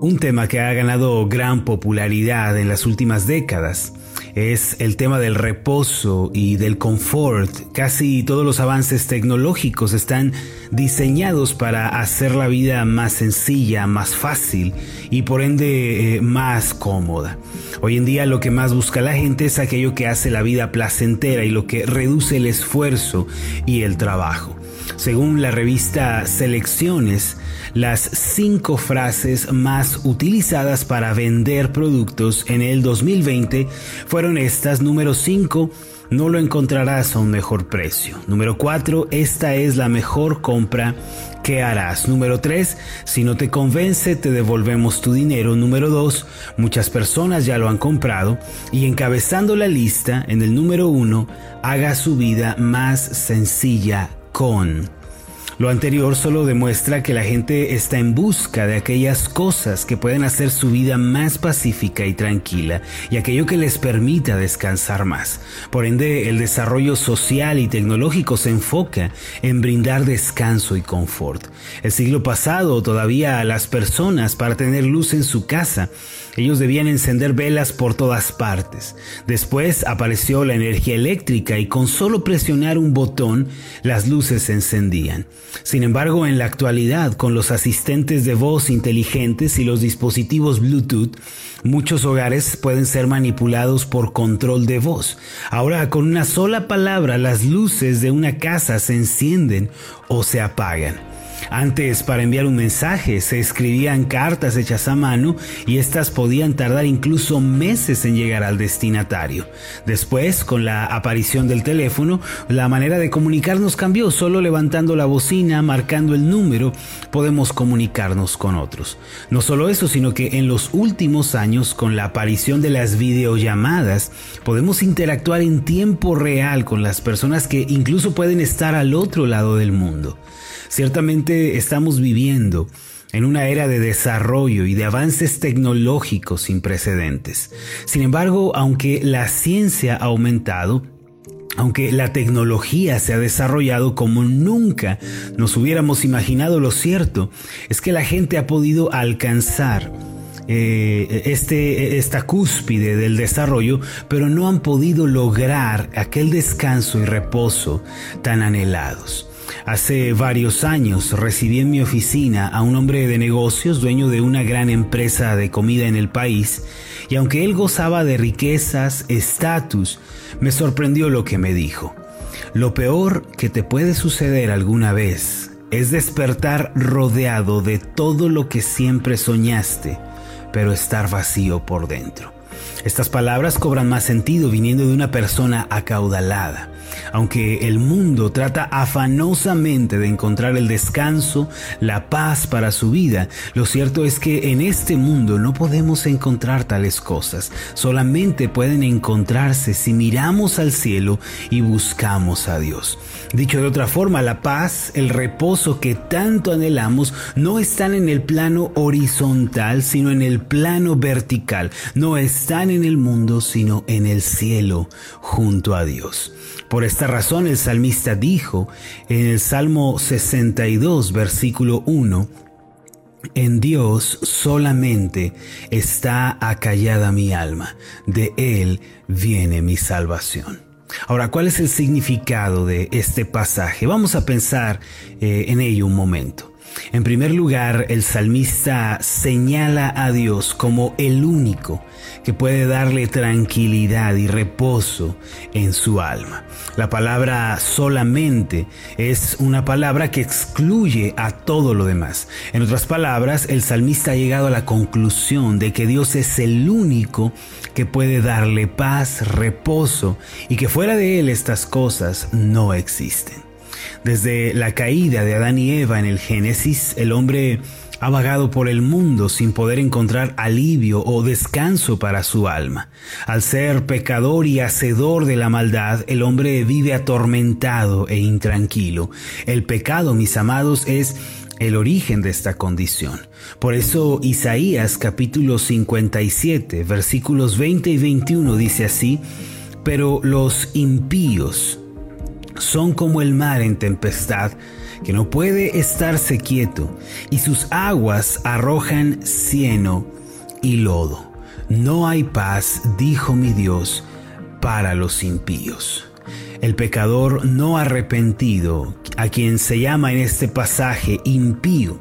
Un tema que ha ganado gran popularidad en las últimas décadas es el tema del reposo y del confort. Casi todos los avances tecnológicos están diseñados para hacer la vida más sencilla, más fácil y por ende eh, más cómoda. Hoy en día lo que más busca la gente es aquello que hace la vida placentera y lo que reduce el esfuerzo y el trabajo. Según la revista Selecciones, las cinco frases más utilizadas para vender productos en el 2020 fueron estas. Número 5, no lo encontrarás a un mejor precio. Número 4, esta es la mejor compra que harás. Número 3, si no te convence, te devolvemos tu dinero. Número 2, muchas personas ya lo han comprado. Y encabezando la lista, en el número 1, haga su vida más sencilla con. Lo anterior solo demuestra que la gente está en busca de aquellas cosas que pueden hacer su vida más pacífica y tranquila y aquello que les permita descansar más. Por ende, el desarrollo social y tecnológico se enfoca en brindar descanso y confort. El siglo pasado todavía las personas para tener luz en su casa ellos debían encender velas por todas partes. Después apareció la energía eléctrica y con solo presionar un botón las luces se encendían. Sin embargo, en la actualidad, con los asistentes de voz inteligentes y los dispositivos Bluetooth, muchos hogares pueden ser manipulados por control de voz. Ahora, con una sola palabra, las luces de una casa se encienden o se apagan. Antes, para enviar un mensaje, se escribían cartas hechas a mano y estas podían tardar incluso meses en llegar al destinatario. Después, con la aparición del teléfono, la manera de comunicarnos cambió. Solo levantando la bocina, marcando el número, podemos comunicarnos con otros. No solo eso, sino que en los últimos años, con la aparición de las videollamadas, podemos interactuar en tiempo real con las personas que incluso pueden estar al otro lado del mundo. Ciertamente estamos viviendo en una era de desarrollo y de avances tecnológicos sin precedentes. Sin embargo, aunque la ciencia ha aumentado, aunque la tecnología se ha desarrollado como nunca nos hubiéramos imaginado, lo cierto es que la gente ha podido alcanzar eh, este, esta cúspide del desarrollo, pero no han podido lograr aquel descanso y reposo tan anhelados. Hace varios años recibí en mi oficina a un hombre de negocios, dueño de una gran empresa de comida en el país, y aunque él gozaba de riquezas, estatus, me sorprendió lo que me dijo. Lo peor que te puede suceder alguna vez es despertar rodeado de todo lo que siempre soñaste, pero estar vacío por dentro. Estas palabras cobran más sentido viniendo de una persona acaudalada. Aunque el mundo trata afanosamente de encontrar el descanso, la paz para su vida, lo cierto es que en este mundo no podemos encontrar tales cosas. Solamente pueden encontrarse si miramos al cielo y buscamos a Dios. Dicho de otra forma, la paz, el reposo que tanto anhelamos no están en el plano horizontal, sino en el plano vertical. No están en el mundo, sino en el cielo, junto a Dios. Por esta razón el salmista dijo en el Salmo 62, versículo 1, en Dios solamente está acallada mi alma, de Él viene mi salvación. Ahora, ¿cuál es el significado de este pasaje? Vamos a pensar eh, en ello un momento. En primer lugar, el salmista señala a Dios como el único que puede darle tranquilidad y reposo en su alma. La palabra solamente es una palabra que excluye a todo lo demás. En otras palabras, el salmista ha llegado a la conclusión de que Dios es el único que puede darle paz, reposo y que fuera de él estas cosas no existen. Desde la caída de Adán y Eva en el Génesis, el hombre ha vagado por el mundo sin poder encontrar alivio o descanso para su alma. Al ser pecador y hacedor de la maldad, el hombre vive atormentado e intranquilo. El pecado, mis amados, es el origen de esta condición. Por eso Isaías capítulo 57 versículos 20 y 21 dice así, pero los impíos son como el mar en tempestad que no puede estarse quieto, y sus aguas arrojan cieno y lodo. No hay paz, dijo mi Dios, para los impíos. El pecador no arrepentido, a quien se llama en este pasaje impío,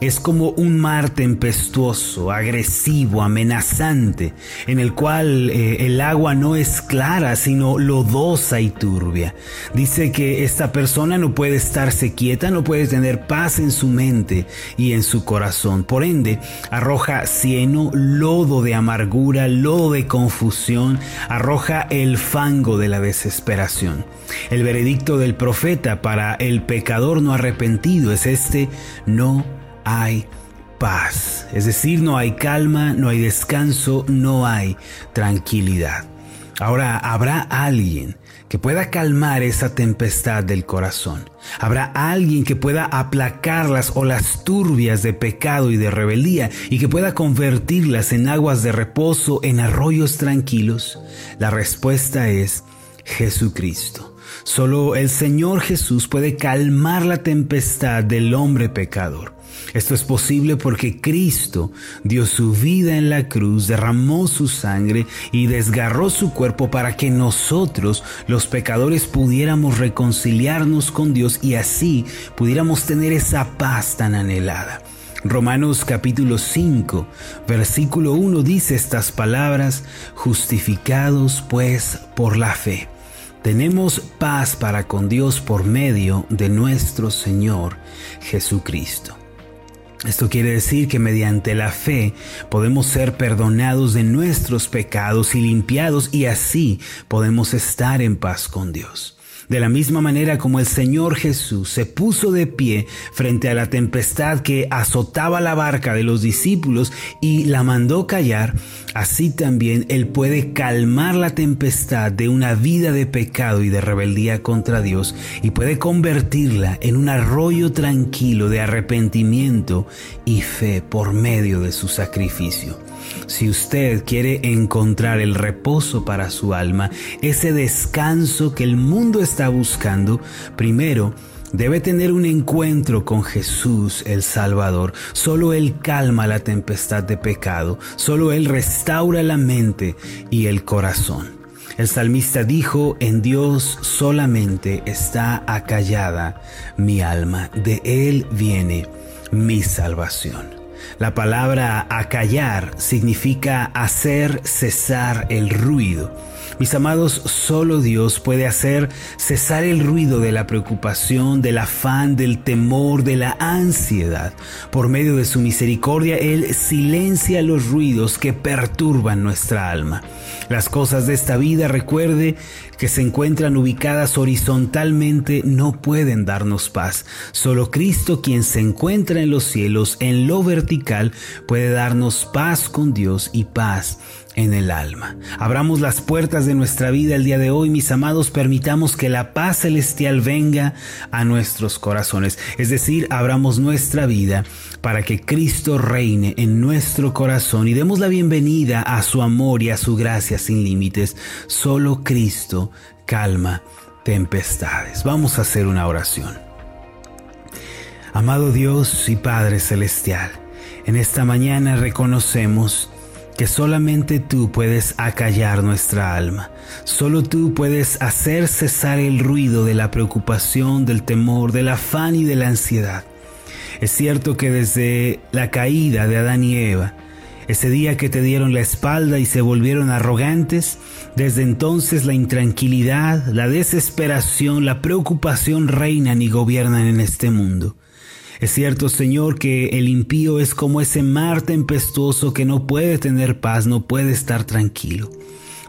es como un mar tempestuoso, agresivo, amenazante, en el cual eh, el agua no es clara, sino lodosa y turbia. Dice que esta persona no puede estarse quieta, no puede tener paz en su mente y en su corazón. Por ende, arroja cieno, lodo de amargura, lodo de confusión, arroja el fango de la desesperación. El veredicto del profeta para el pecador no arrepentido es este, no hay paz. Es decir, no hay calma, no hay descanso, no hay tranquilidad. Ahora, ¿habrá alguien que pueda calmar esa tempestad del corazón? ¿Habrá alguien que pueda aplacar las olas turbias de pecado y de rebeldía y que pueda convertirlas en aguas de reposo, en arroyos tranquilos? La respuesta es Jesucristo. Solo el Señor Jesús puede calmar la tempestad del hombre pecador. Esto es posible porque Cristo dio su vida en la cruz, derramó su sangre y desgarró su cuerpo para que nosotros, los pecadores, pudiéramos reconciliarnos con Dios y así pudiéramos tener esa paz tan anhelada. Romanos capítulo 5, versículo 1 dice estas palabras, justificados pues por la fe. Tenemos paz para con Dios por medio de nuestro Señor Jesucristo. Esto quiere decir que mediante la fe podemos ser perdonados de nuestros pecados y limpiados y así podemos estar en paz con Dios. De la misma manera como el Señor Jesús se puso de pie frente a la tempestad que azotaba la barca de los discípulos y la mandó callar, así también Él puede calmar la tempestad de una vida de pecado y de rebeldía contra Dios y puede convertirla en un arroyo tranquilo de arrepentimiento y fe por medio de su sacrificio. Si usted quiere encontrar el reposo para su alma, ese descanso que el mundo está buscando, primero debe tener un encuentro con Jesús el Salvador. Solo Él calma la tempestad de pecado, solo Él restaura la mente y el corazón. El salmista dijo, en Dios solamente está acallada mi alma, de Él viene mi salvación. La palabra acallar significa hacer cesar el ruido. Mis amados, solo Dios puede hacer cesar el ruido de la preocupación, del afán, del temor, de la ansiedad. Por medio de su misericordia, Él silencia los ruidos que perturban nuestra alma. Las cosas de esta vida, recuerde, que se encuentran ubicadas horizontalmente, no pueden darnos paz. Solo Cristo, quien se encuentra en los cielos, en lo vertical, puede darnos paz con Dios y paz en el alma. Abramos las puertas de nuestra vida el día de hoy, mis amados, permitamos que la paz celestial venga a nuestros corazones. Es decir, abramos nuestra vida para que Cristo reine en nuestro corazón y demos la bienvenida a su amor y a su gracia sin límites. Solo Cristo calma tempestades. Vamos a hacer una oración. Amado Dios y Padre Celestial, en esta mañana reconocemos que solamente tú puedes acallar nuestra alma. Solo tú puedes hacer cesar el ruido de la preocupación, del temor, del afán y de la ansiedad. Es cierto que desde la caída de Adán y Eva, ese día que te dieron la espalda y se volvieron arrogantes, desde entonces la intranquilidad, la desesperación, la preocupación reinan y gobiernan en este mundo. Es cierto, Señor, que el impío es como ese mar tempestuoso que no puede tener paz, no puede estar tranquilo.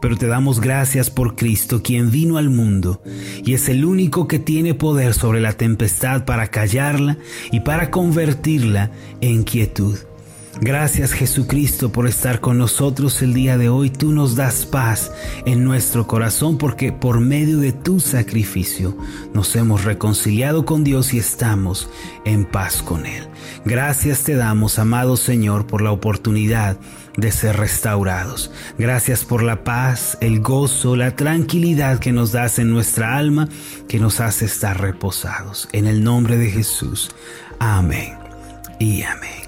Pero te damos gracias por Cristo, quien vino al mundo y es el único que tiene poder sobre la tempestad para callarla y para convertirla en quietud. Gracias Jesucristo por estar con nosotros el día de hoy. Tú nos das paz en nuestro corazón porque por medio de tu sacrificio nos hemos reconciliado con Dios y estamos en paz con Él. Gracias te damos, amado Señor, por la oportunidad de ser restaurados. Gracias por la paz, el gozo, la tranquilidad que nos das en nuestra alma, que nos hace estar reposados. En el nombre de Jesús. Amén y amén.